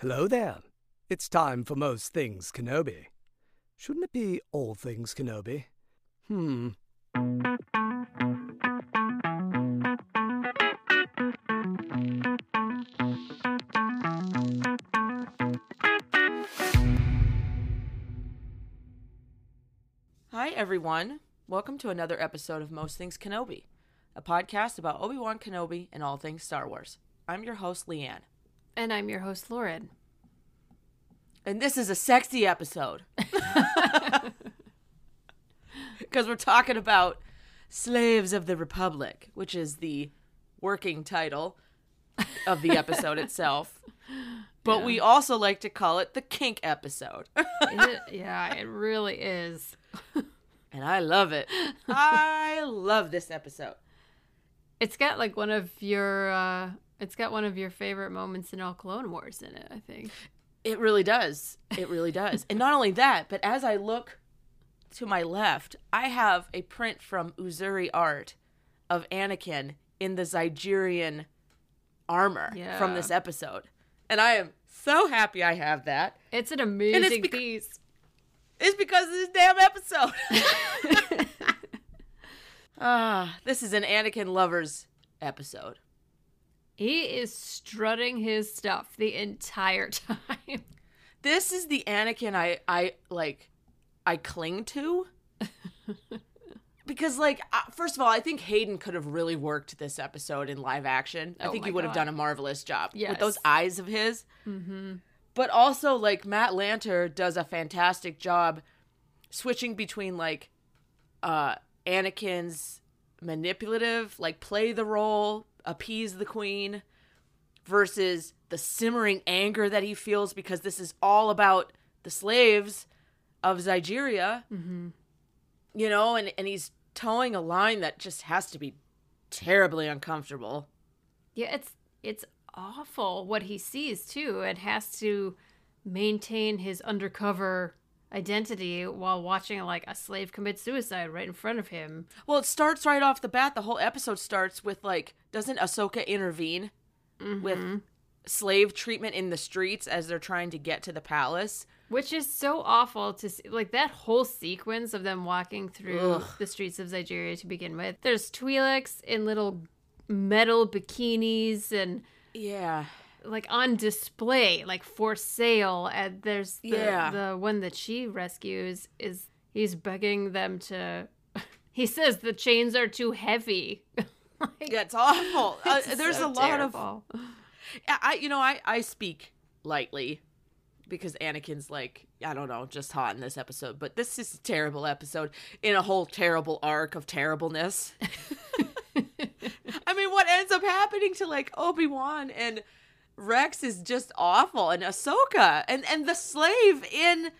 Hello there. It's time for most things Kenobi. Shouldn't it be all things Kenobi? Hmm. Hi, everyone. Welcome to another episode of Most Things Kenobi, a podcast about Obi Wan Kenobi and all things Star Wars. I'm your host, Leanne. And I'm your host, Lauren. And this is a sexy episode. Because we're talking about Slaves of the Republic, which is the working title of the episode itself. But Yeah. we also like to call it the kink episode. It- yeah, it really is. and I love it. I love this episode. It's got like one of your uh it's got one of your favorite moments in all Clone Wars in it, I think. It really does. It really does. and not only that, but as I look to my left, I have a print from Uzuri Art of Anakin in the Zygerian armor Yeah. from this episode. And I am so happy I have that. It's an amazing bec- piece. It's because of this damn episode. Ah, this is an Anakin lovers episode. He is strutting his stuff the entire time. This is the Anakin I I like I cling to. because like uh, first of all, I think Hayden could have really worked this episode in live action. I Oh think he would have done a marvelous job with those eyes of his. Mm-hmm. But also like Matt Lanter does a fantastic job switching between like uh Anakin's manipulative, like play the role, appease the queen versus the simmering anger that he feels because this is all about the slaves of Zygeria. Mm-hmm. You know, and and he's towing a line that just has to be terribly uncomfortable. Yeah, it's it's awful what he sees too. It has to maintain his undercover identity while watching like a slave commit suicide right in front of him. Well, it starts right off the bat. The whole episode starts with like, doesn't Ahsoka intervene with mm-hmm. slave treatment in the streets as they're trying to get to the palace? Which is so awful to see. Like that whole sequence of them walking through Ugh. the streets of Zygeria to begin with. There's Twi'leks in little metal bikinis and Yeah. like on display, like for sale. And there's the, Yeah. the one that she rescues is he's begging them to. He says the chains are too heavy. like, Yeah, it's awful. Uh, there's so a lot of terrible. I, I- you know, I I speak lightly because Anakin's like I don't know, just hot in this episode. But this is a terrible episode in a whole terrible arc of terribleness. I mean, what ends up happening to like Obi Wan and Rex is just awful, and Ahsoka and and the slave in.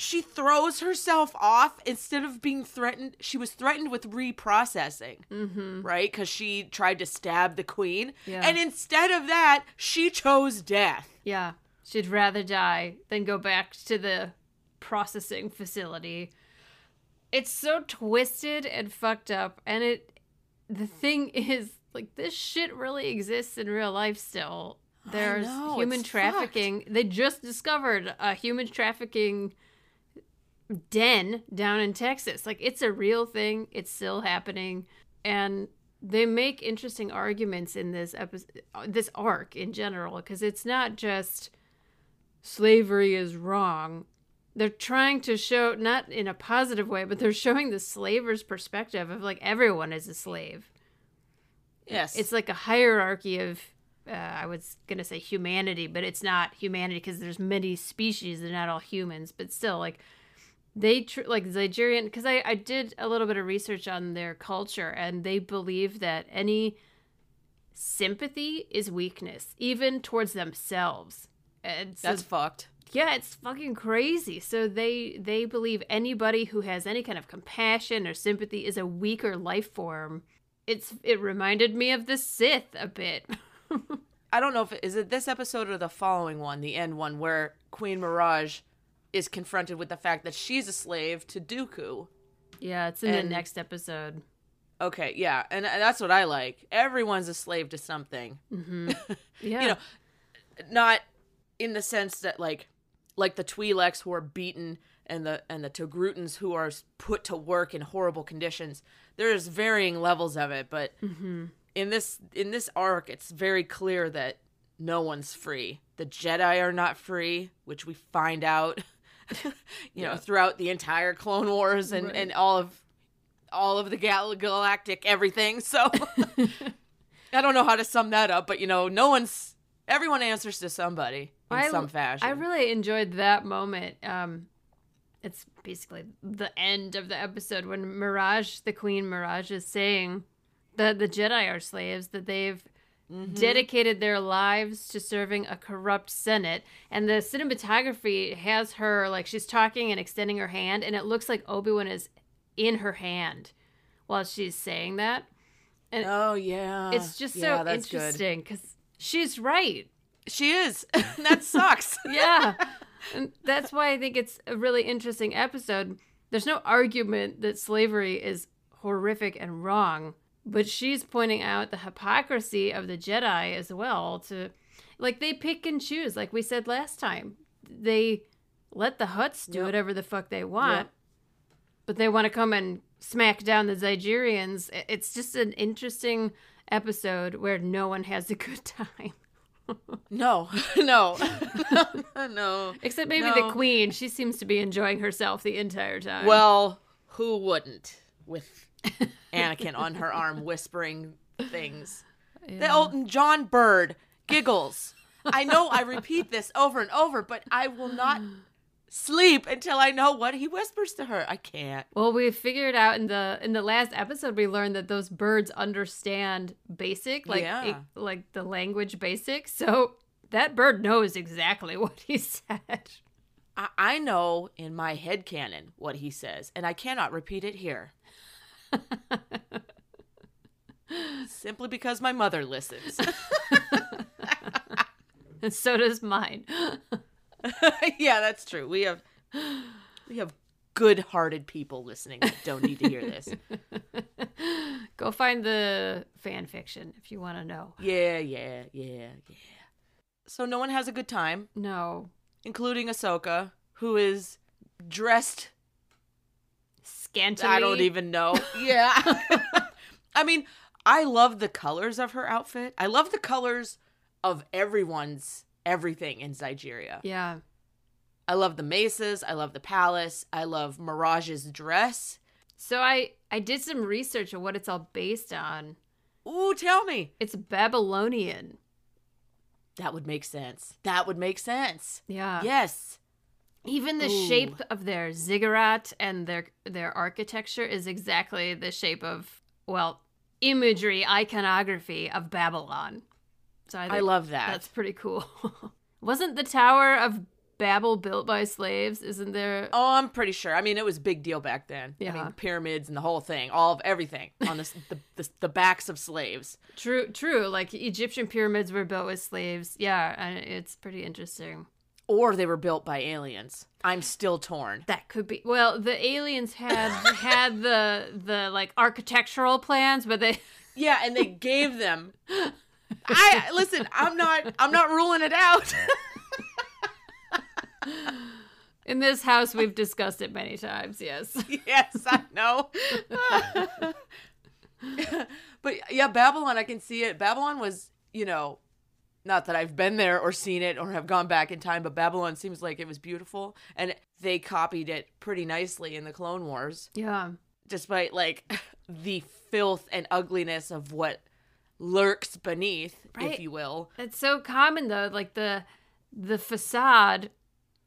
She throws herself off instead of being threatened. She was threatened with reprocessing Mm-hmm. right? Because she tried to stab the queen. Yeah. And instead of that, she chose death. Yeah, she'd rather die than go back to the processing facility. It's so twisted and fucked up, and it. The thing is, like, this shit really exists in real life still. There's know, human trafficking. They just discovered a human trafficking den down in Texas. Like, it's a real thing. It's still happening, and they make interesting arguments in this episode, this arc in general, because it's not just slavery is wrong. They're trying to show, not in a positive way, but they're showing the slaver's perspective of like everyone is a slave. Yes. It's like a hierarchy of, uh, I was gonna say humanity, but it's not humanity because there's many species. They're not all humans, but still, like they tr- like Zygerian. Because I I did a little bit of research on their culture, and they believe that any sympathy is weakness, even towards themselves. And so, That's fucked. yeah, it's fucking crazy. So they they believe anybody who has any kind of compassion or sympathy is a weaker life form. It's it reminded me of the Sith a bit. I don't know if it, is it this episode or the following one, the end one, where Queen Miraj is confronted with the fact that she's a slave to Dooku. yeah, it's in And- the next episode. Okay, yeah, and, and that's what I like. Everyone's a slave to something. Mm-hmm. Yeah. You know, not in the sense that like like the Twi'leks who are beaten and the and the Togrutans who are put to work in horrible conditions. There's varying levels of it, but mm-hmm. in this in this arc, it's very clear that no one's free. The Jedi are not free, which we find out, you know, throughout the entire Clone Wars and Right. and all of all of the gal- galactic everything. So I don't know how to sum that up, but you know, no one's everyone answers to somebody in I- some fashion. I really enjoyed that moment. Um, it's basically the end of the episode when Miraj, the Queen Miraj, is saying that the Jedi are slaves, that they've Mm-hmm. dedicated their lives to serving a corrupt Senate. And the cinematography has her, like, she's talking and extending her hand, and it looks like Obi Wan is in her hand while she's saying that. And oh yeah, It's just Yeah, so interesting because she's right. She is. that sucks. yeah. And that's why I think it's a really interesting episode. There's no argument that slavery is horrific and wrong, but she's pointing out the hypocrisy of the Jedi as well to like they pick and choose like we said last time. They let the Hutts do Yep. whatever the fuck they want, Yep. but they want to come and smack down the Zygerians. It's just an interesting episode where no one has a good time. no, no, no. Except maybe No. the queen. She seems to be enjoying herself the entire time. Well, who wouldn't? With Anakin on her arm whispering things. The old John bird giggles. I know I repeat this over and over, but I will not sleep until I know what he whispers to her. I can't. well, we figured out in the in the last episode we learned that those birds understand basic, like Yeah. it- like the language basic. So that bird knows exactly what he said. I, I know in my head canon what he says, and I cannot repeat it here. Simply because my mother listens. And so does mine. yeah, that's true. We have we have good-hearted people listening that don't need to hear this. Go find the fan fiction if you want to know. Yeah, yeah, yeah, yeah. So no one has a good time, No. including Ahsoka, who is dressed Scantily. I don't even know. Yeah. I mean, I love the colors of her outfit. I love the colors of everyone's everything in Zygeria. Yeah. I love the maces. I love the palace. I love Miraj's dress. So I I did some research on what it's all based on. Ooh, tell me. It's Babylonian. That would make sense. That would make sense. Yeah. Yes. Even the Ooh. shape of their ziggurat and their their architecture is exactly the shape of well, imagery, iconography of Babylon. So I, I love that. That's pretty cool. Wasn't the Tower of Babel built by slaves? Isn't there? Oh, I'm pretty sure. I mean, it was a big deal back then. I Yeah. mean, pyramids and the whole thing, all of everything on the, the, the, the backs of slaves. True, true. Like Egyptian pyramids were built with slaves. Yeah, and it's pretty interesting. Or they were built by aliens. I'm still torn. That could be. Well, the aliens had had the the like architectural plans, but they Yeah, and they gave them. I listen. I'm not. I'm not ruling it out. in this house we've discussed it many times. Yes. yes, I know. but yeah, Babylon. I can see it. Babylon was, you know, not that I've been there or seen it or have gone back in time, but Babylon seems like it was beautiful, and they copied it pretty nicely in the Clone Wars, Yeah. despite like the filth and ugliness of what lurks beneath, Right. if you will. It's so common though. Like the the facade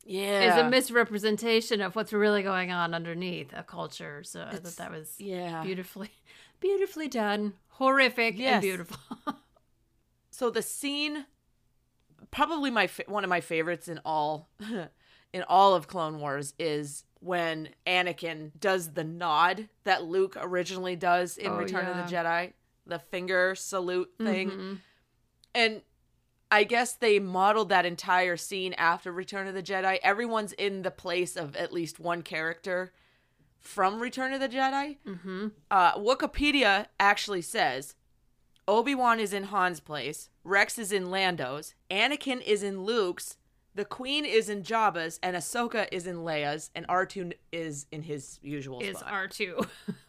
Yeah, is a misrepresentation of what's really going on underneath a culture. So I thought that was yeah. beautifully beautifully done. Horrific Yes. and beautiful. So the scene probably my one of my favorites in all in all of Clone Wars is when Anakin does the nod that Luke originally does in Oh, Return of the Jedi, the finger salute thing. Mhm. And I guess they modeled that entire scene after Return of the Jedi. Everyone's in the place of at least one character from Return of the Jedi. Mhm. Uh, Wikipedia actually says Obi Wan is in Han's place, Rex is in Lando's, Anakin is in Luke's, the Queen is in Jabba's, and Ahsoka is in Leia's, and R2 is in his usual Is spot. R two.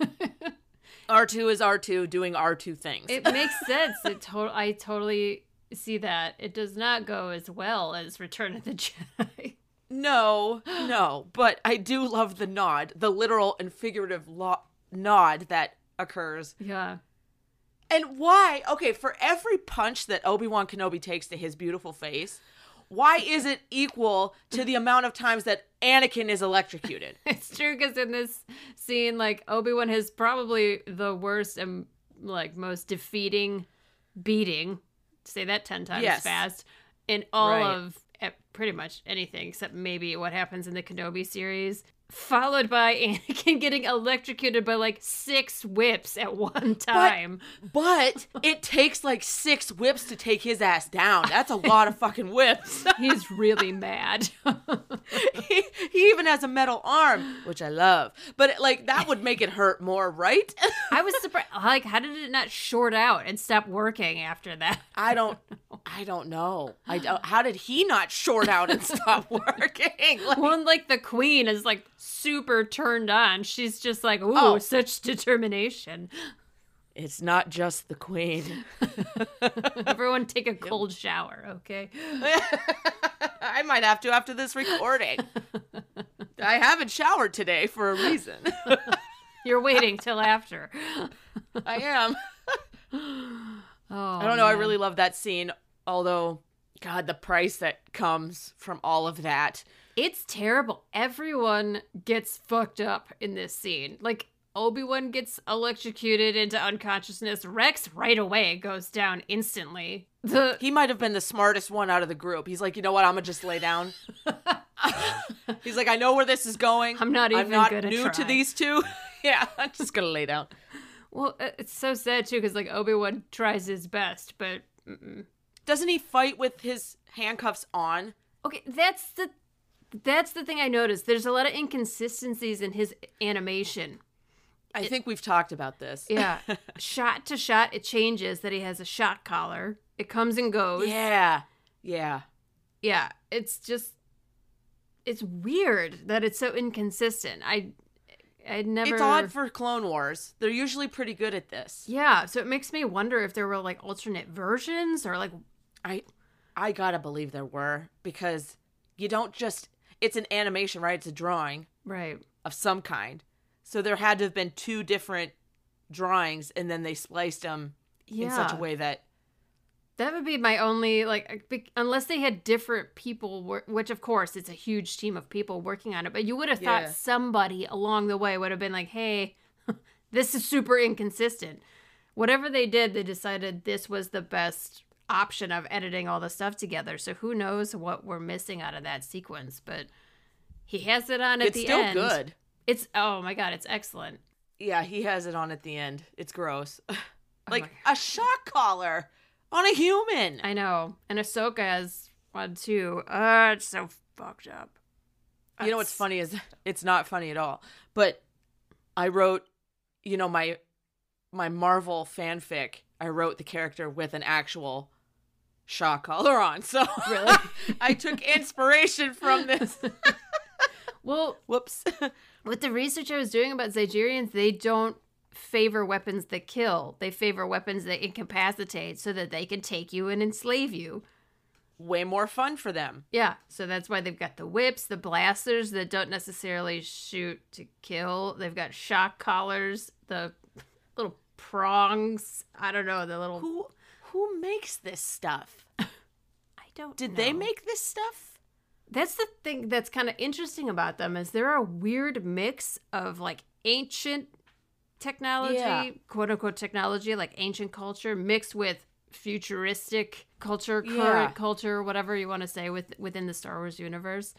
R2 is R2 doing R2 things. it makes sense. It to- I totally see that. It does not go as well as Return of the Jedi. No, no, but I do love the nod, the literal and figurative lo- nod that occurs. yeah. And why? Okay, for every punch that Obi-Wan Kenobi takes to his beautiful face, why is it equal to the amount of times that Anakin is electrocuted? It's true because in this scene, like Obi Wan has probably the worst and like most defeating beating. Say that ten times Yes. fast in all Right. of eh, pretty much anything except maybe what happens in the Kenobi series. Followed by Anakin getting electrocuted by like six whips at one time. But it takes like six whips to take his ass down. That's a lot of fucking whips. He's really mad. he, he even has a metal arm, which I love. But like that would make it hurt more, right? I was surprised. Like, how did it not short out and stop working after that? I don't I don't know. I don't, how did he not short out and stop working? Like, One like the queen is like super turned on. She's just like, ooh, Oh. such determination. it's not just the queen. Everyone take a cold shower, okay? I might have to after this recording. I haven't showered today for a reason. You're waiting till after. I am. Oh, I don't know. I really love that scene. Although, God, the price that comes from all of that. It's terrible. Everyone gets fucked up in this scene. Like Obi-Wan gets electrocuted into unconsciousness. Rex right away goes down instantly. The He might have been the smartest one out of the group. He's like, you know what? I'm gonna just lay down. He's like, I know where this is going. I'm not I'm even not gonna new to these two. yeah, I'm just gonna lay down. well, uh, it's so sad too because like Obi-Wan tries his best, but mm-mm. Doesn't he fight with his handcuffs on? Okay, that's the that's the thing I noticed. There's a lot of inconsistencies in his animation. I think we've talked about this. Yeah, shot to shot, it changes that he has a shock collar. It comes and goes. Yeah. Yeah. yeah. It's just it's weird that it's so inconsistent. I I never. It's odd for Clone Wars. They're usually pretty good at this. yeah, so it makes me wonder if there were like alternate versions or like I I gotta believe there were because you don't just it's an animation, right? It's a drawing right. of some kind. So there had to have been two different drawings and then they spliced them Yeah, in such a way that That would be my only like uh, bec- unless they had different people wor- which of course it's a huge team of people working on it but you would have thought Yeah. somebody along the way would have been like hey this is super inconsistent whatever they did they decided this was the best option of editing all the stuff together so who knows what we're missing out of that sequence but he has it on at it's the still end good. it's oh my god it's excellent Yeah, he has it on at the end. It's gross. like my- a shock collar on a human. i know and ahsoka has one too uh it's so fucked up you know what's funny is it's not funny at all. But I wrote, you know, my my Marvel fanfic. I wrote the character with an actual shock collar on. So Really? I took inspiration from this. well Whoops. With the research I was doing about Zygerians, they don't favor weapons that kill. They favor weapons that incapacitate so that they can take you and enslave you. Way more fun for them. Yeah, so that's why they've got the whips, the blasters that don't necessarily shoot to kill. They've got shock collars, the prongs. I don't know, the little. Who who makes this stuff? I don't. Did they make this stuff? That's the thing that's kind of interesting about them is they're a weird mix of like ancient technology, Yeah. quote unquote technology, like ancient culture, mixed with futuristic culture, current Yeah. culture, whatever you want to say with within the Star Wars universe.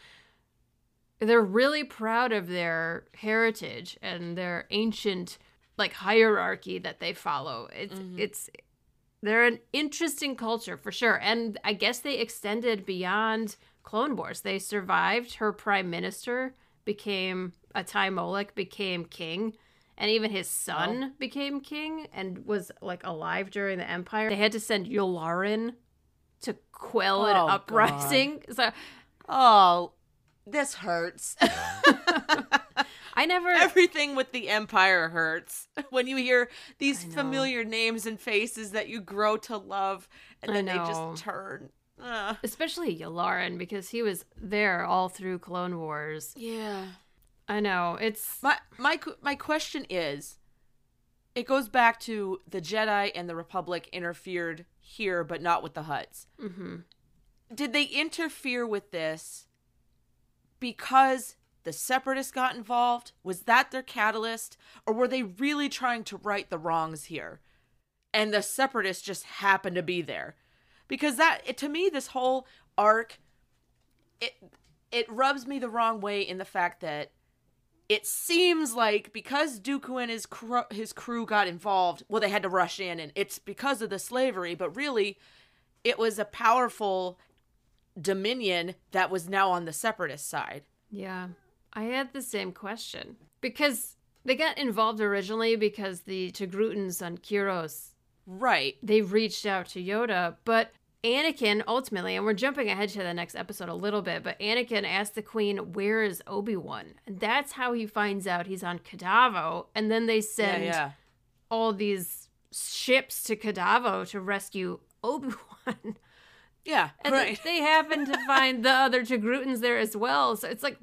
They're really proud of their heritage and their ancient like hierarchy that they follow. It's mm-hmm. it's they're an interesting culture for sure. And I guess they extended beyond Clone Wars. They survived. Her prime minister became Atai Molec became king, and even his son became king and was like alive during the Empire. They had to send Yularen to quell an Oh, uprising. So Oh, this hurts. I never Everything with the Empire hurts when you hear these familiar names and faces that you grow to love, and then they just turn. Ugh. especially Yularen because he was there all through Clone Wars. Yeah. I know. It's My my my question is, it goes back to the Jedi and the Republic interfered here, but not with the Hutts. hmm Did they interfere with this because the Separatists got involved? Was that their catalyst, or were they really trying to right the wrongs here? And the Separatists just happened to be there, because that it, to me this whole arc, it it rubs me the wrong way in the fact that it seems like because Dooku and his his crew got involved, well, they had to rush in, and it's because of the slavery. But really, it was a powerful Dominion that was now on the Separatist side. Yeah, I had the same question because they got involved originally because the Togrutans on Kiros, Right. they reached out to Yoda, but Anakin ultimately, and we're jumping ahead to the next episode a little bit, but Anakin asked the Queen, "Where is Obi Wan?" And that's how he finds out he's on Kadavo, and then they Yeah, send yeah. all these ships to Kadavo to rescue Obi Wan. Yeah. And right. they happen to find the other Togrutans there as well. So it's like,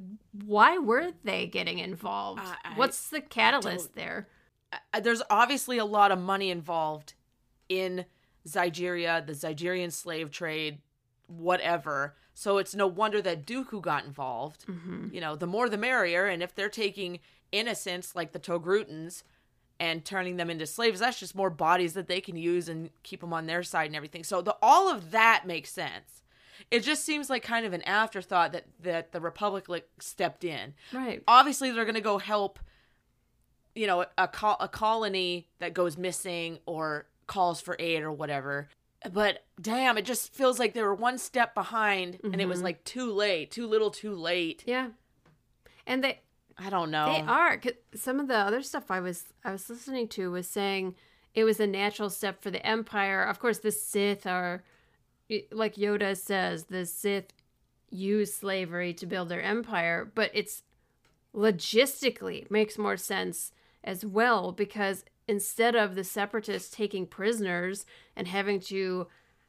why were they getting involved? I What's the catalyst there? Uh, There's obviously a lot of money involved in Zygeria, the Zygerian slave trade, whatever. So it's no wonder that Dooku got involved. Mm-hmm. You know, the more the merrier. And if they're taking innocents like the Togrutans and turning them into slaves, that's just more bodies that they can use and keep them on their side and everything. So the all of that makes sense. It just seems like kind of an afterthought that that the Republic like stepped in. Right. Obviously, they're going to go help. You know, a col- a colony that goes missing or calls for aid or whatever. But damn, it just feels like they were one step behind, and it was Mhm. like too late, too little, too late. Yeah. And they I don't know. they are 'cause some of the other stuff I was I was listening to was saying it was a natural step for the empire. Of course, the Sith are like Yoda says, the Sith use slavery to build their empire, but it's logistically makes more sense as well because instead of the separatists taking prisoners and having to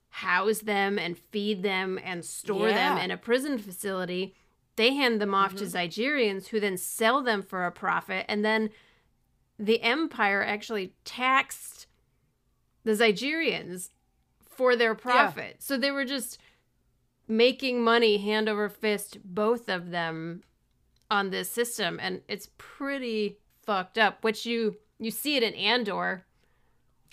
house them and feed them and store them in a prison facility, they hand them off to mm-hmm. Zygerians who then sell them for a profit and then the empire actually taxed the Zygerians for their profit. So they were just making money hand over fist, both of them on this system. And it's pretty fucked up, which you you see it in Andor.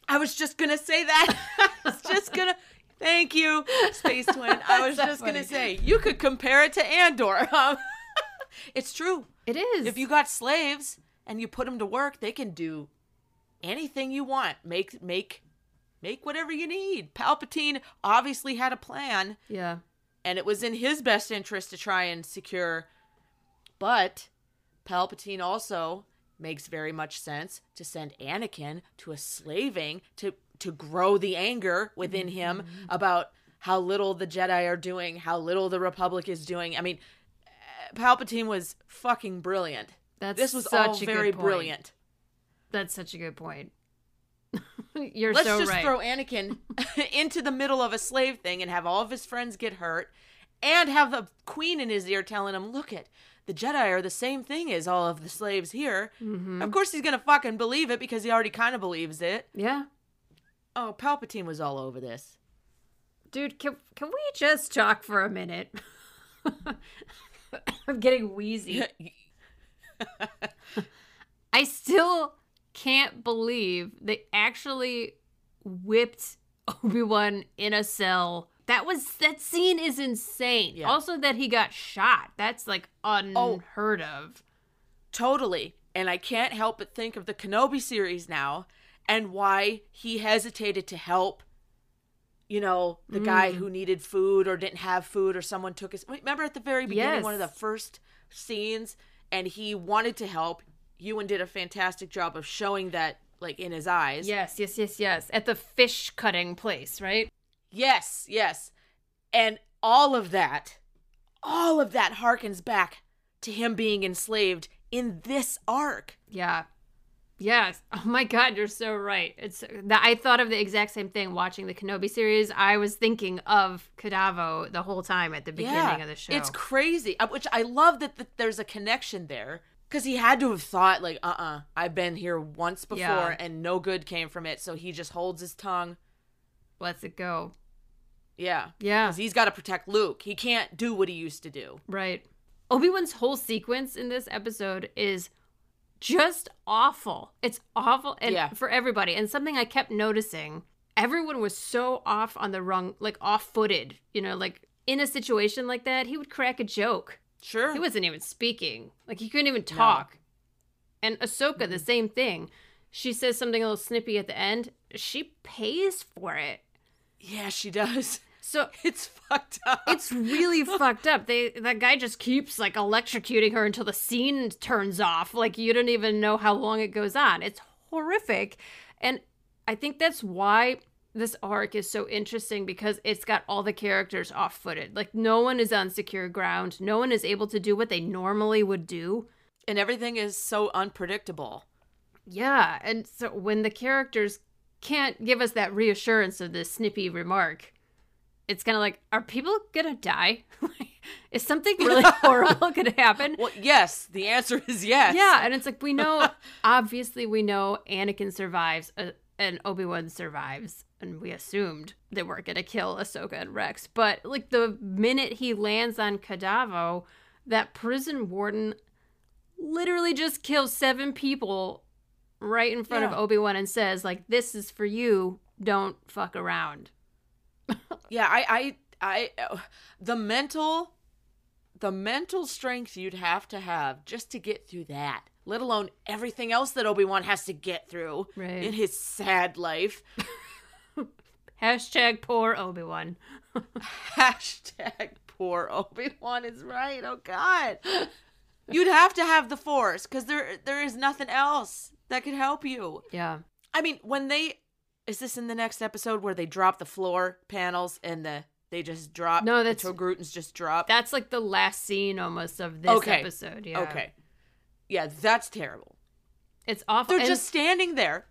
I was just gonna say that. I was just gonna. Thank you, Space Twin. I was So just gonna say you could compare it to Andor. It's true. It is. If you got slaves and you put them to work, they can do anything you want. Make make make whatever you need. Palpatine obviously had a plan, Yeah. and it was in his best interest to try and secure. But Palpatine also makes very much sense to send Anakin to a slaving to to grow the anger within him about how little the Jedi are doing, how little the Republic is doing. I mean, uh, Palpatine was fucking brilliant. That's this was all very brilliant. That's such a good point. You're Let's so just right. throw Anakin into the middle of a slave thing and have all of his friends get hurt, and have the queen in his ear telling him, "Look it, the Jedi are the same thing as all of the slaves here." Mhm. Of course, he's gonna fucking believe it because he already kind of believes it. Yeah. Oh, Palpatine was all over this. Dude, can, can we just talk for a minute? I'm getting wheezy. I still can't believe they actually whipped Obi-Wan in a cell. That was that scene is insane. Yeah. Also that he got shot. That's like oh. unheard of. Totally. And I can't help but think of the Kenobi series now and why he hesitated to help, you know, the guy mm. who needed food or didn't have food or someone took his. Remember at the very beginning, one of the first scenes, and he wanted to help. Ewan did a fantastic job of showing that, like, in his eyes. Yes, yes, yes, yes. At the fish cutting place, right? Yes, yes. And all of that, all of that harkens back to him being enslaved in this arc. Yeah. Yes. Oh my god, you're so right. It's that I thought of the exact same thing watching the Kenobi series. I was thinking of Kadavo the whole time at the beginning of the show. It's crazy, uh, which I love that, that there's a connection there because he had to have thought like, uh, uh-uh, uh, i have been here once before Yeah. and no good came from it, so he just holds his tongue. Let's it go. Yeah, Yeah. because he's got to protect Luke. He can't do what he used to do. Right. Obi-Wan's whole sequence in this episode is just awful. It's awful and Yeah. for everybody. And something I kept noticing, everyone was so off on the wrong like off-footed, you know, like in a situation like that, he would crack a joke. Sure, He wasn't even speaking. Like he couldn't even talk. And Ahsoka, the same thing. She says something a little snippy at the end. She pays for it. yeah, she does. So It's fucked up. it's really fucked up. They that guy just keeps like electrocuting her until the scene turns off. Like you don't even know how long it goes on. It's horrific. And I think that's why this arc is so interesting because it's got all the characters off-footed. Like no one is on secure ground. No one is able to do what they normally would do. and everything is so unpredictable. Yeah, and so when the characters can't give us that reassurance of this snippy remark, it's kind of like, are people gonna die? is something really horrible gonna happen? Well, yes, the answer is yes. Yeah, and it's like we know, obviously, we know Anakin survives uh, and Obi Wan survives, and we assumed they weren't gonna kill Ahsoka and Rex. But like the minute he lands on Kadavo, that prison warden literally just kills seven people right in front of Obi Wan and says, like, "This is for you. Don't fuck around." Yeah, I, I, I, the mental, the mental strength you'd have to have just to get through that, let alone everything else that Obi Wan has to get through Right. in his sad life. Hashtag poor Obi Wan. Hashtag poor Obi Wan is right. Oh God, you'd have to have the Force because there, there is nothing else that could help you. Yeah. I mean, when they, is this in the next episode where they drop the floor panels and the they just drop? No, the that's- Togrutan's just drop. That's like the last scene almost of this Okay. episode. Yeah. Okay. Yeah, that's terrible. It's awful. They're and, just standing there.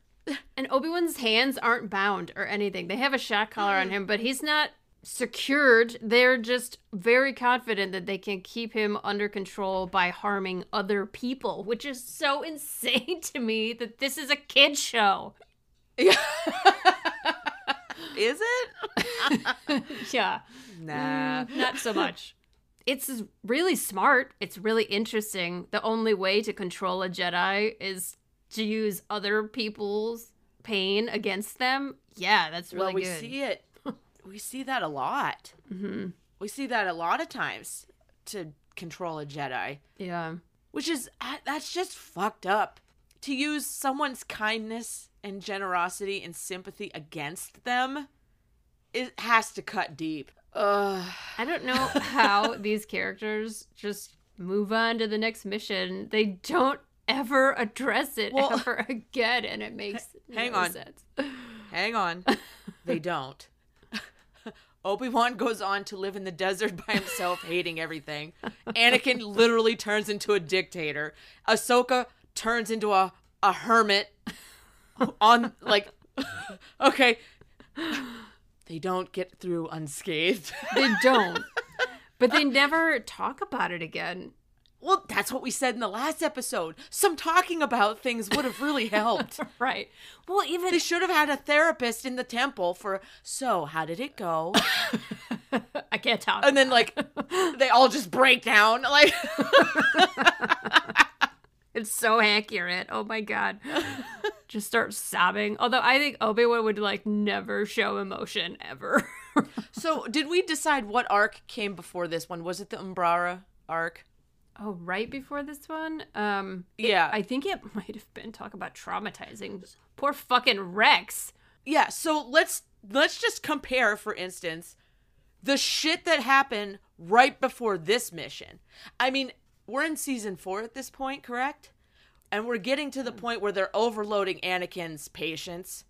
and Obi Wan's hands aren't bound or anything. They have a shock collar on mm. him, but he's not secured. They're just very confident that they can keep him under control by harming other people, which is so insane to me that this is a kid show. Is it? yeah. Nah. Not so much. It's really smart. It's really interesting. The only way to control a Jedi is to use other people's pain against them. Yeah, that's really good. well, we good. see it. We see that a lot. hmm We see that a lot of times to control a Jedi, Yeah. which is uh, that's just fucked up. To use someone's kindness and generosity and sympathy against them, it has to cut deep. Ugh. I don't know how these characters just move on to the next mission. They don't ever address it Well- ever again, and it makes hang no on. sense. Hang on. they don't. Obi Wan goes on to live in the desert by himself, hating everything. Anakin literally turns into a dictator. Ahsoka turns into a, a hermit. On, like, okay. They don't get through unscathed. They don't. But they never talk about it again. well, that's what we said in the last episode. Some talking about things would have really helped. Right. Well, even They should have had a therapist in the temple for, so how did it go? I can't talk. and then like they all just break down like It's so accurate. Oh my god. Just start sobbing. Although I think Obi Wan would like never show emotion ever. So, did we decide what arc came before this one? Was it the Umbara arc? oh, right before this one, um, it- Yeah. I think it might have been talk about traumatizing poor fucking Rex. Yeah, so let's let's just compare for instance the shit that happened right before this mission. I mean, we're in season 4 at this point, correct? And we're getting to the point where they're overloading Anakin's patience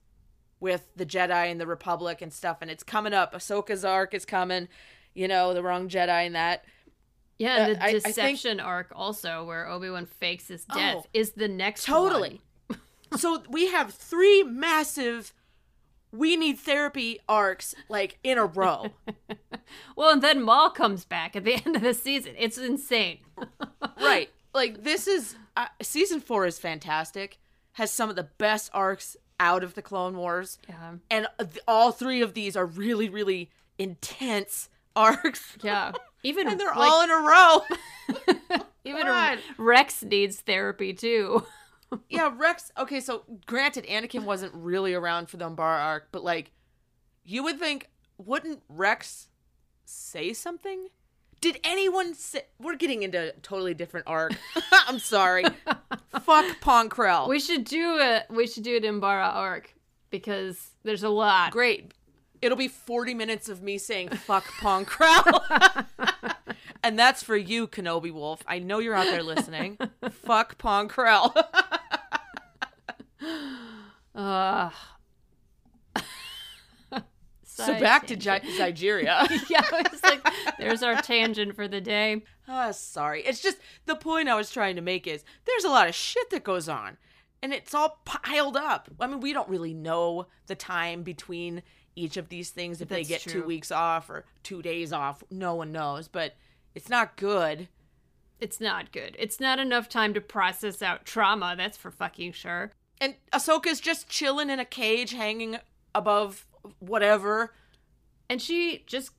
with the Jedi and the Republic and stuff and it's coming up. Ahsoka's arc is coming, you know, the wrong Jedi and that. Yeah, and Uh, the I- I think- deception arc also, where Obi Wan fakes his death, Oh, is the next Totally. so we have three massive we need therapy arcs like in a row. Well, and then Maul comes back at the end of the season. It's insane. right. Like this is uh, season 4 is fantastic. Has some of the best arcs out of the Clone Wars. Yeah. And uh, all three of these are really really intense arcs. Yeah. Even And they're like, all in a row. even God. Rex needs therapy too. yeah, Rex. Okay, so granted, Anakin wasn't really around for the Umbara arc, but like, you would think, wouldn't Rex say something? Did anyone say? We're getting into a totally different arc. I'm sorry. Fuck Pong Krell. We should do it. we should do it Umbara arc because there's a lot. Great. It'll be 40 minutes of me saying fuck Pong Krell. and that's for you, Kenobi Wolf. I know you're out there listening. fuck Pong Krell. Ugh. So back to tangent. Gi- Zygeria. yeah, it's like there's our tangent for the day. Ah, sorry. It's just the point I was trying to make is there's a lot of shit that goes on, and it's all piled up. I mean, we don't really know the time between each of these things if That's they get two weeks off or two days off. No one knows, but it's not good. It's not good. It's not enough time to process out trauma. That's for fucking sure. And Ahsoka's just chilling in a cage, hanging above whatever. And she just.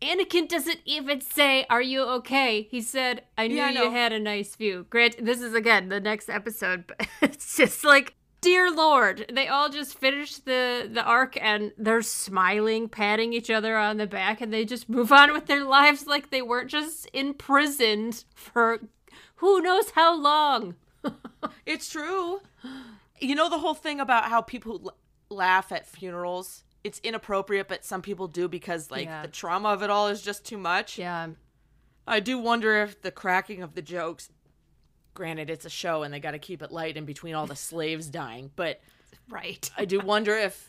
Anakin doesn't even say, Are you okay? He said, I knew Yeah, I you had a nice view. Grant, this is again the next episode, but it's just like, Dear Lord, they all just finished the, the arc and they're smiling, patting each other on the back, and they just move on with their lives like they weren't just imprisoned for who knows how long. It's true. You know the whole thing about how people l- laugh at funerals? It's inappropriate, but some people do because like Yeah. the trauma of it all is just too much. Yeah. I do wonder if the cracking of the jokes granted it's a show and they got to keep it light in between all the slaves dying, but Right. I do wonder if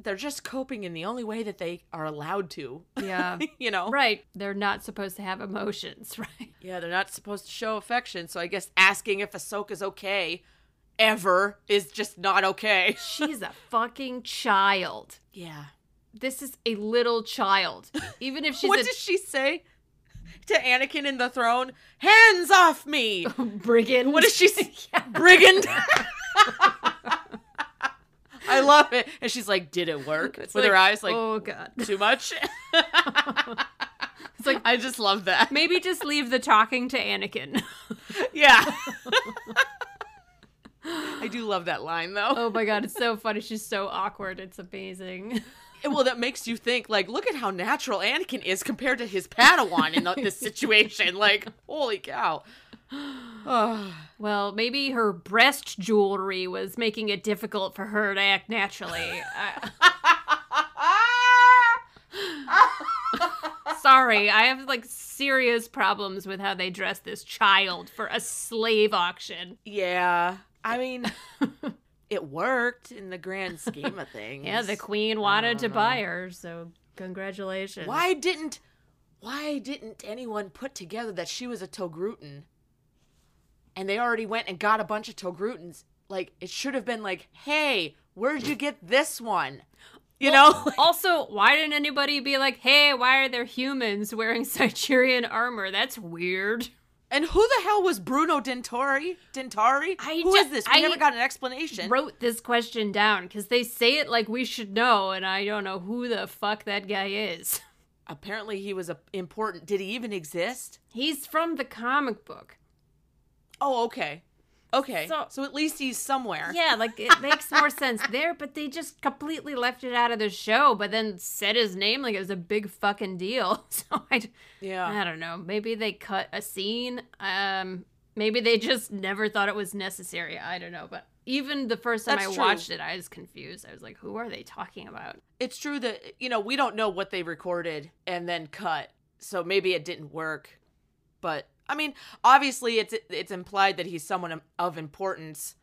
they're just coping in the only way that they are allowed to. Yeah. you know? Right. They're not supposed to have emotions, right? Yeah, they're not supposed to show affection, so I guess asking if Ahsoka's okay ever is just not okay. She's a fucking child. Yeah. This is a little child. Even if she's what a does she say to Anakin in the throne? Hands off me! brigand. What does she say? Brigand! I love it. And she's like, did it work? It's With her eyes like, oh god. too much? It's like I just love that. maybe just leave the talking to Anakin. Yeah. Do love that line though. oh my god, it's so funny. She's so awkward. It's amazing. Well, that makes you think, like, look at how natural Anakin is compared to his Padawan in this situation. Like, holy cow. Well, maybe her breast jewelry was making it difficult for her to act naturally. Sorry, I have like serious problems with how they dress this child for a slave auction. Yeah. I mean, it worked in the grand scheme of things. Yeah, the queen wanted to uh, buy her, so congratulations. Why didn't why didn't anyone put together that she was a Togrutan? And they already went and got a bunch of Togrutans. Like it should have been like, "Hey, where'd you get this one?" You know? Also, why didn't anybody be like, "Hey, why are there humans wearing Zygerian armor? That's weird." And who the hell was Bruno Denturri? Denturri? I Who is ju- this? We I never got an explanation. Wrote this question down because they say it like we should know, and I don't know who the fuck that guy is. Apparently, he was a important. Did he even exist? He's from the comic book. Oh, okay. Okay. So- So, at least he's somewhere. Yeah, like it makes more sense there, but they just completely left it out of the show, but then said his name like it was a big fucking deal. So I, Yeah. I don't know. Maybe they cut a scene. Um, maybe they just never thought it was necessary. I don't know. But even the first time That's I true. watched it, I was confused. I was like, who are they talking about? It's true that you know we don't know what they recorded and then cut, so maybe it didn't work. But I mean, obviously, it's it's implied that he's someone of importance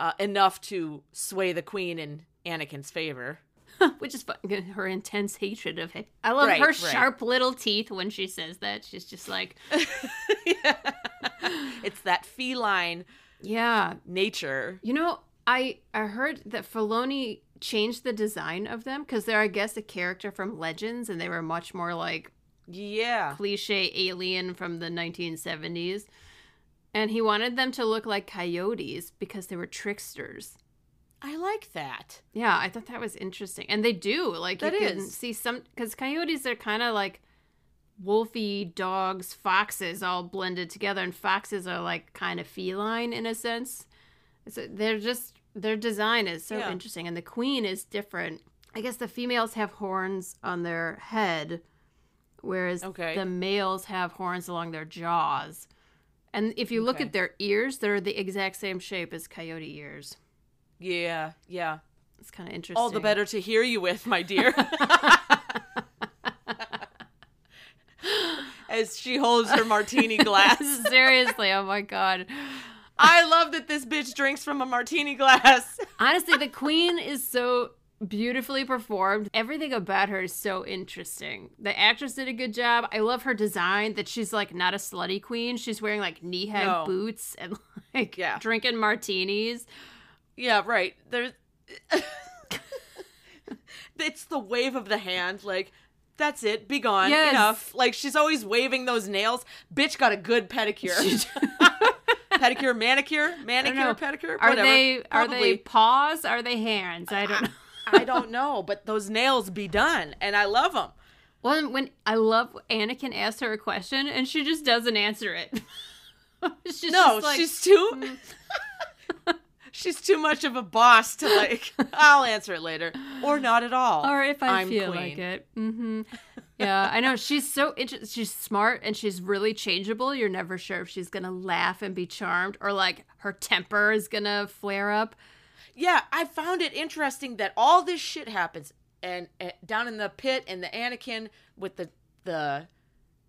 uh, enough to sway the queen in Anakin's favor. Which is fun. Her intense hatred of him. I love Right, her right. sharp little teeth when she says that. She's just like, it's that feline yeah, nature. You know, I I heard that Filoni changed the design of them because they're, I guess, a character from Legends, and they were much more like Yeah. cliche alien from the 1970s. And he wanted them to look like coyotes because they were tricksters. I like that. Yeah, I thought that was interesting, and they do. Like That you can see some because coyotes are kind of like wolfy dogs, foxes all blended together, and foxes are like kind of feline in a sense. So they're just their design is so Yeah. interesting, and the queen is different. I guess the females have horns on their head, whereas Okay. the males have horns along their jaws. And if you look Okay. at their ears, they're the exact same shape as coyote ears. Yeah, yeah. It's kind of interesting. All the better to hear you with, my dear. As she holds her martini glass. Seriously, oh my god. I love that this bitch drinks from a martini glass. Honestly, the queen is so beautifully performed. Everything about her is so interesting. The actress did a good job. I love her design that she's like not a slutty queen. She's wearing like knee-high No. boots and like Yeah. drinking martinis. Yeah, right. There's It's the wave of the hand, like that's it, be gone. Yes. Enough. Like she's always waving those nails. Bitch got a good pedicure. pedicure, manicure, manicure, pedicure. Are whatever. they are they paws? Are they hands? I don't know. I don't know, but those nails be done, and I love them. Well, when I love Anakin asks her a question and she just doesn't answer it. it's just, No, like, she's too. she's too much of a boss to like. I'll answer it later, or not at all. or if I I'm feel queen. like it. hmm Yeah, I know she's so inter- she's smart and she's really changeable. You're never sure if she's gonna laugh and be charmed or like her temper is gonna flare up. Yeah, I found it interesting that all this shit happens, and, uh down in the pit, and the Anakin with the the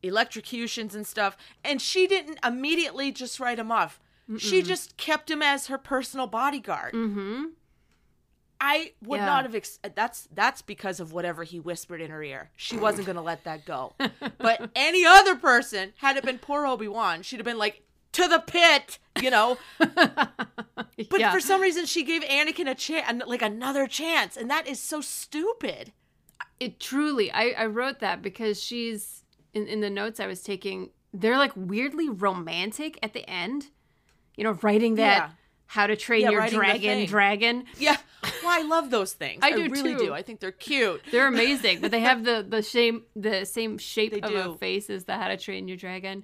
electrocutions and stuff, and she didn't immediately just write him off. She just kept him as her personal bodyguard. Mm-hmm. I would Yeah. not have. Ex- that's that's because of whatever he whispered in her ear. She wasn't gonna let that go. But any other person, had it been poor Obi Wan, she'd have been like to the pit, you know. But yeah. for some reason, she gave Anakin a chance, like another chance, and that is so stupid. it truly I, I wrote that because she's in, in the notes I was taking, they're like weirdly romantic at the end. You know, writing that Yeah. how to train Yeah, your dragon dragon. Yeah, well, I love those things. I do really too. do. I think they're cute. They're amazing, but they have the the same the same shape They of do. a face as the How to Train Your Dragon,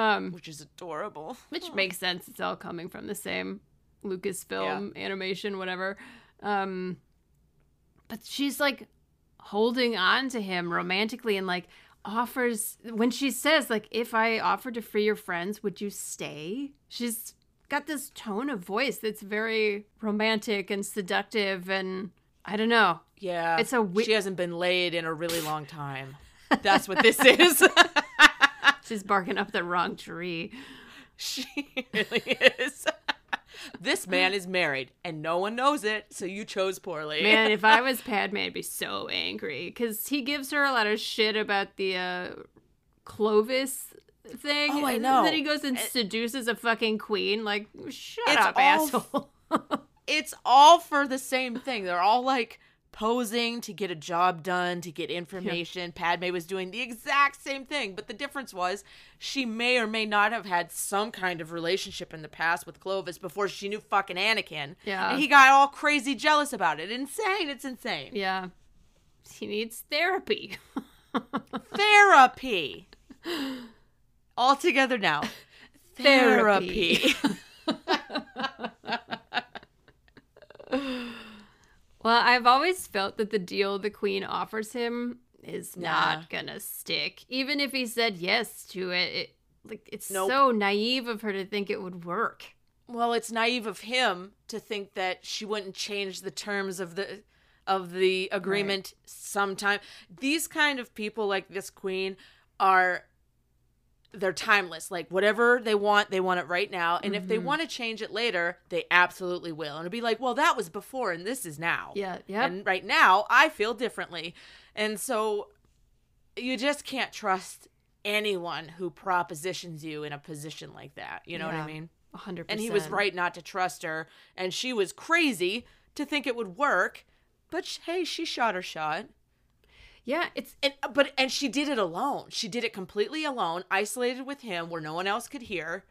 um, Which is adorable. which makes sense. It's all coming from the same Lucasfilm animation, whatever. Um, but she's like holding on to him romantically and like offers when she says like if I offered to free your friends, would you stay? She's got this tone of voice that's very romantic and seductive and I don't know. Yeah, It's a wi- she hasn't been laid in a really long time. That's what this is. She's barking up the wrong tree. she really is. this man is married, and no one knows it. So you chose poorly. Man, if I was Padme, I'd be so angry because he gives her a lot of shit about the uh, Clovis thing. Oh, I and know. Then he goes and seduces a fucking queen. Like, shut up, asshole. it's all for the same thing. They're all like posing to get a job done, to get information. Padme was doing the exact same thing, but the difference was she may or may not have had some kind of relationship in the past with Clovis before she knew fucking Anakin. Yeah. And he got all crazy jealous about it. Insane. It's insane. yeah. He needs therapy. Therapy. All together now. Therapy. Therapy. I've always felt that the deal the queen offers him is Nah. not gonna stick. Even if he said yes to it, it like it's Nope. so naive of her to think it would work. Well, it's naive of him to think that she wouldn't change the terms of the of the agreement sometime. These kind of people like this queen are they're timeless. Like whatever they want, they want it right now. And if they want to change it later, they absolutely will. And it'll be like, well, that was before and this is now. Yeah, Yeah. And right now, I feel differently. And so you just can't trust anyone who propositions you in a position like that. You know what I mean? A hundred And percent. And he was right not to trust her. And she was crazy to think it would work. But hey, she shot her shot. Yeah, it's And but and she did it alone. She did it completely alone, isolated with him, where no one else could hear.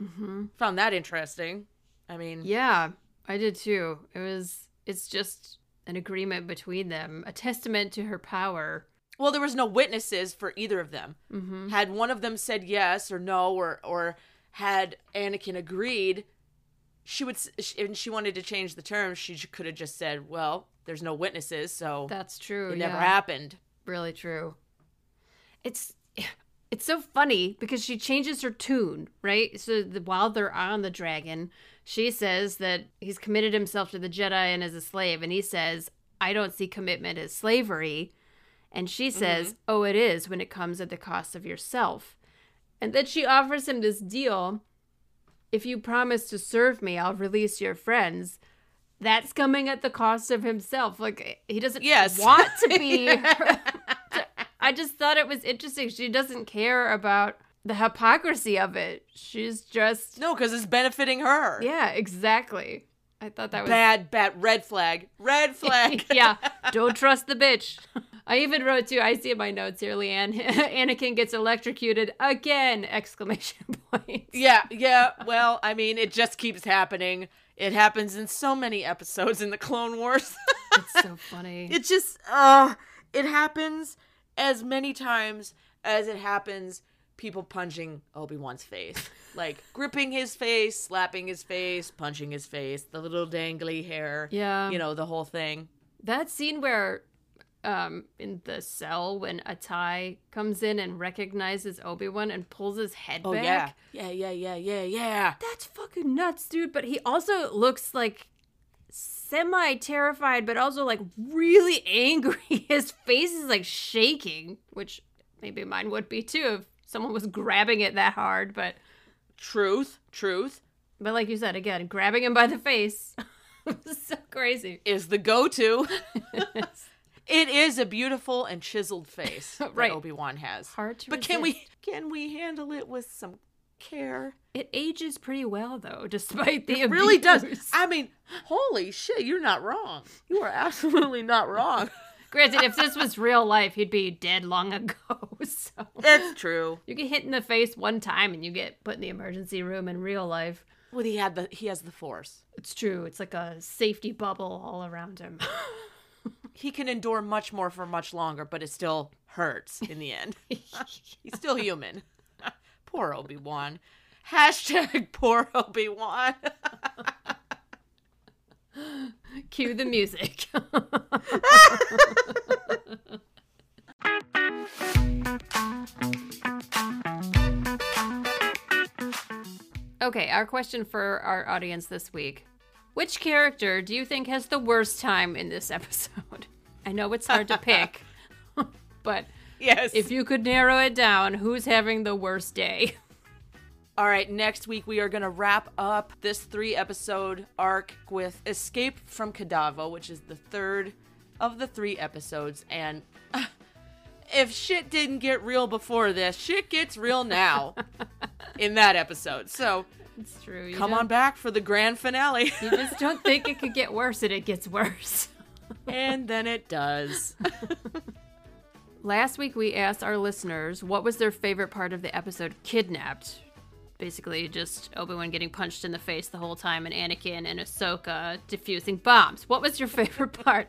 Mm-hmm. Found that interesting. I mean, yeah, I did too. It was it's just an agreement between them, a testament to her power. well, there was no witnesses for either of them. Mm-hmm. Had one of them said yes or no, or or had Anakin agreed, she would, s- and she wanted to change the terms. She could have just said, "Well, there's no witnesses, so That's true. it never yeah. happened." really true. It's it's so funny because she changes her tune, right? So the, while they're on the dragon, she says that he's committed himself to the Jedi and is a slave, and he says, "I don't see commitment as slavery." And she mm-hmm. says, "Oh, it is when it comes at the cost of yourself." And then she offers him this deal. If you promise to serve me, I'll release your friends. That's coming at the cost of himself. Like he doesn't Yes. want to be. I just thought it was interesting. She doesn't care about the hypocrisy of it. She's just No, because it's benefiting her. yeah, exactly. I thought that was Bad, bad, red flag, red flag. yeah. Don't trust the bitch. I even wrote too. I see in my notes here, Leanne. Anakin gets electrocuted again! Exclamation point. yeah, yeah. Well, I mean, it just keeps happening. It happens in so many episodes in the Clone Wars. It's so funny. it just, uh, it happens as many times as it happens people punching Obi-Wan's face. Like gripping his face, slapping his face, punching his face, the little dangly hair. Yeah. You know, the whole thing. That scene where um in the cell when Atai comes in and recognizes Obi-Wan and pulls his head Oh, back. yeah. Yeah, yeah, yeah, yeah, yeah. That's fucking nuts, dude. But he also looks like semi terrified, but also like really angry. His face is like shaking, which maybe mine would be too if someone was grabbing it that hard. But Truth, truth but like you said, again, grabbing him by the face was so crazy. is the go-to. It is a beautiful and chiseled face that Right. Obi-Wan has. Hard to But can we can we handle it with some care? It ages pretty well though, despite the It really does. I mean, holy shit, you're not wrong. You are absolutely not wrong. Granted, if this was real life, he'd be dead long ago. So It's true. you get hit in the face one time and you get put in the emergency room in real life. Well, he had the he has the force. It's true. It's like a safety bubble all around him. He can endure much more for much longer, but it still hurts in the end. He's still human. poor Obi-Wan. Hashtag poor Obi-Wan. Cue the music. okay, our question for our audience this week. Which character do you think has the worst time in this episode? I know it's hard to pick, but yes. if you could narrow it down, who's having the worst day? All right, next week we are going to wrap up this three episode arc with Escape from Kadavo, which is the third of the three episodes. And uh, if shit didn't get real before this, shit gets real now in that episode. So It's true. You come on back for the grand finale. You just don't think it could get worse, and it gets worse. and then it does. Last week, we asked our listeners what was their favorite part of the episode Kidnapped. Basically, just Obi Wan getting punched in the face the whole time, and Anakin and Ahsoka diffusing bombs. What was your favorite part?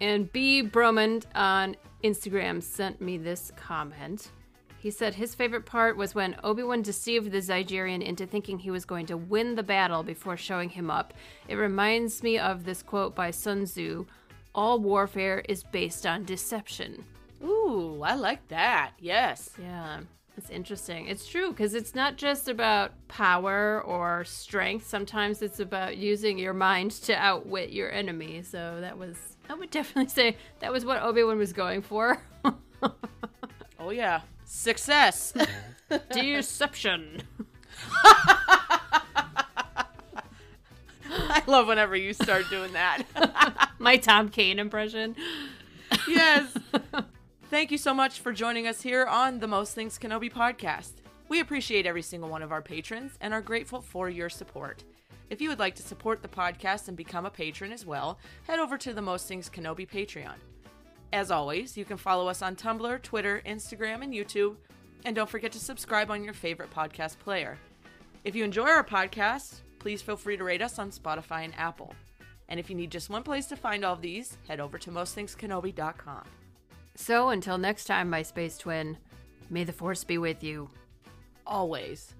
And B. Bromond on Instagram sent me this comment. He he said his favorite part was when Obi Wan deceived the Zygerian into thinking he was going to win the battle before showing him up. It reminds me of this quote by Sun Tzu All warfare is based on deception. Ooh, I like that. Yes. Yeah, it's interesting. It's true because it's not just about power or strength. Sometimes it's about using your mind to outwit your enemy. So that was, I would definitely say that was what Obi Wan was going for. Oh yeah. Success. Deception. I love whenever you start doing that. My Tom Kane impression. yes. Thank you so much for joining us here on the Most Things Kenobi podcast. We appreciate every single one of our patrons and are grateful for your support. If you would like to support the podcast and become a patron as well, head over to the Most Things Kenobi Patreon. As always, you can follow us on Tumblr, Twitter, Instagram, and YouTube. And don't forget to subscribe on your favorite podcast player. If you enjoy our podcast, please feel free to rate us on Spotify and Apple. And if you need just one place to find all of these, head over to mostthingskenobi.com. So until next time, my space twin, may the force be with you. Always.